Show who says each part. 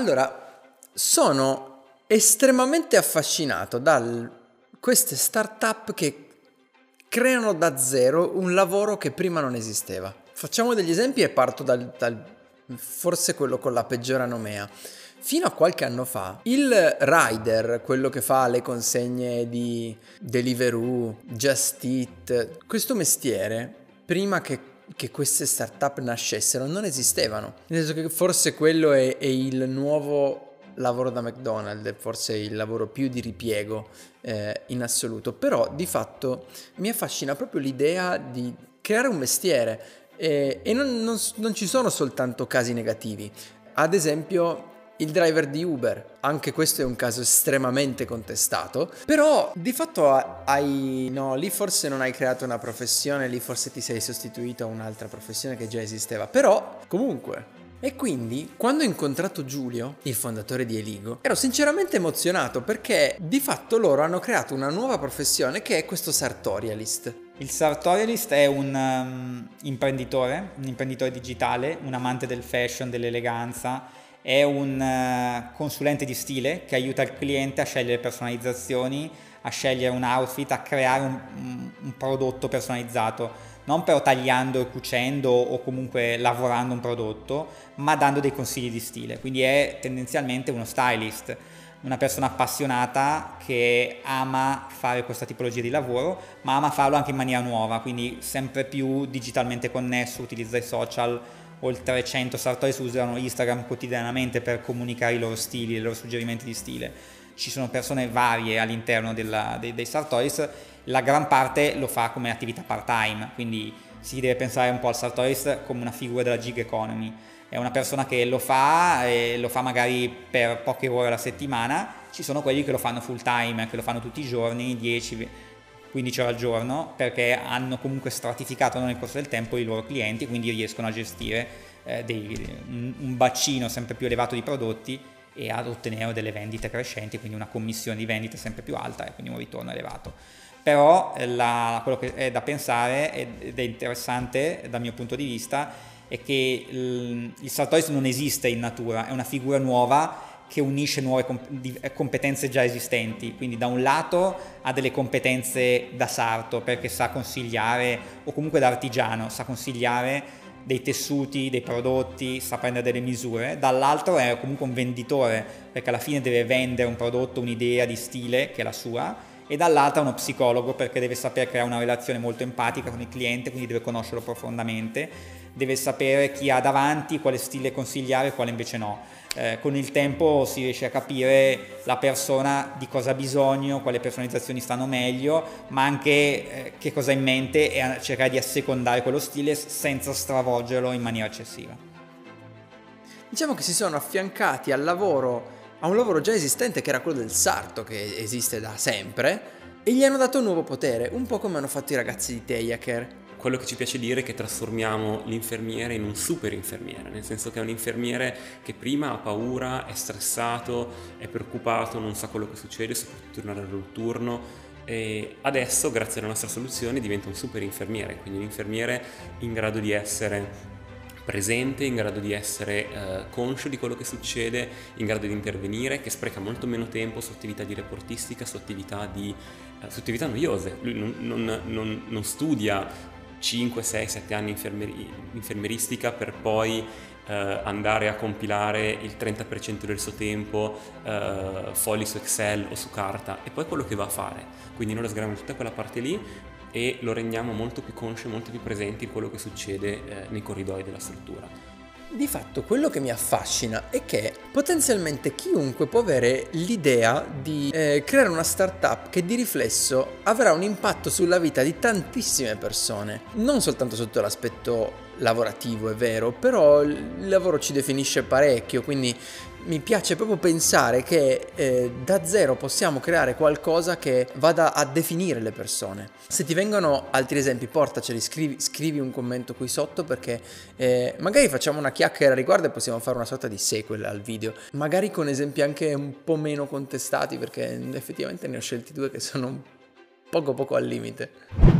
Speaker 1: Allora, sono estremamente affascinato da queste start-up che creano da zero un lavoro che prima non esisteva. Facciamo degli esempi e parto dal, dal forse quello con la peggiore anomea. Fino a qualche anno fa, il rider, quello che fa le consegne di Deliveroo, Just Eat, questo mestiere, prima che, che queste startup nascessero, non esistevano. Nel senso che forse quello è, è il nuovo lavoro da McDonald's, forse il lavoro più di ripiego eh, in assoluto, però di fatto mi affascina proprio l'idea di creare un mestiere eh, e non, non, non ci sono soltanto casi negativi. Ad esempio, il driver di Uber. Anche questo è un caso estremamente contestato, però di fatto hai no, lì forse non hai creato una professione, lì forse ti sei sostituito a un'altra professione che già esisteva, però comunque e quindi, quando ho incontrato Giulio, il fondatore di Eligo, ero sinceramente emozionato perché di fatto loro hanno creato una nuova professione che è questo sartorialist.
Speaker 2: Il sartorialist è un um, imprenditore, un imprenditore digitale, un amante del fashion, dell'eleganza, è un uh, consulente di stile che aiuta il cliente a scegliere personalizzazioni, a scegliere un outfit, a creare un, un prodotto personalizzato non però tagliando e cucendo o comunque lavorando un prodotto, ma dando dei consigli di stile. Quindi è tendenzialmente uno stylist, una persona appassionata che ama fare questa tipologia di lavoro, ma ama farlo anche in maniera nuova, quindi sempre più digitalmente connesso, utilizza i social. Oltre 100 sartori usano Instagram quotidianamente per comunicare i loro stili, i loro suggerimenti di stile. Ci sono persone varie all'interno della, dei, dei sartoris la gran parte lo fa come attività part-time, quindi si deve pensare un po' al Sartorius come una figura della gig economy. È una persona che lo fa e lo fa magari per poche ore alla settimana, ci sono quelli che lo fanno full time, che lo fanno tutti i giorni, 10, 15 ore al giorno, perché hanno comunque stratificato nel corso del tempo i loro clienti, quindi riescono a gestire eh, dei, un, bacino sempre più elevato di prodotti e ad ottenere delle vendite crescenti, quindi una commissione di vendite sempre più alta e quindi un ritorno elevato. Però eh, la, quello che è da pensare ed è interessante dal mio punto di vista è che il, il Sartoris non esiste in natura, è una figura nuova che unisce nuove eh, competenze già esistenti, quindi da un lato ha delle competenze da sarto perché sa consigliare, o comunque da artigiano, sa consigliare dei tessuti, dei prodotti, sa prendere delle misure, dall'altro è comunque un venditore perché alla fine deve vendere un prodotto, un'idea di stile che è la sua e dall'altra uno psicologo perché deve sapere creare una relazione molto empatica con il cliente, quindi deve conoscerlo profondamente, deve sapere chi ha davanti, quale stile consigliare e quale invece no. Eh, con il tempo si riesce a capire la persona di cosa ha bisogno, quale personalizzazioni stanno meglio, ma anche eh, che cosa ha in mente e cercare di assecondare quello stile senza stravolgerlo in maniera eccessiva.
Speaker 1: Diciamo che si sono affiancati al lavoro a un lavoro già esistente che era quello del sarto, che esiste da sempre, e gli hanno dato un nuovo potere, un po' come hanno fatto i ragazzi di Teyaker.
Speaker 3: Quello che ci piace dire è che trasformiamo l'infermiere in un super infermiere, nel senso che è un infermiere che prima ha paura, è stressato, è preoccupato, non sa quello che succede, soprattutto in orario notturno, e adesso, grazie alle nostre soluzioni, diventa un super infermiere, quindi un infermiere in grado di essere presente, in grado di essere eh, conscio di quello che succede, in grado di intervenire, che spreca molto meno tempo su attività di reportistica, su attività, di, eh, su attività noiose. Lui non, non, non, non studia 5, 6, 7 anni infermeri- infermeristica per poi eh, andare a compilare il 30% del suo tempo eh, fogli su Excel o su carta e poi quello che va a fare. Quindi noi lo sgramiamo tutta quella parte lì e lo rendiamo molto più conscio molto più presenti in quello che succede eh, nei corridoi della struttura.
Speaker 1: Di fatto quello che mi affascina è che potenzialmente chiunque può avere l'idea di eh, creare una startup che di riflesso avrà un impatto sulla vita di tantissime persone, non soltanto sotto l'aspetto lavorativo, è vero, però il lavoro ci definisce parecchio, quindi mi piace proprio pensare che eh, da zero possiamo creare qualcosa che vada a definire le persone. Se ti vengono altri esempi, portaceli, scrivi, scrivi un commento qui sotto perché eh, magari facciamo una chiacchiera a riguardo e possiamo fare una sorta di sequel al video, magari con esempi anche un po' meno contestati perché effettivamente ne ho scelti due che sono poco poco al limite.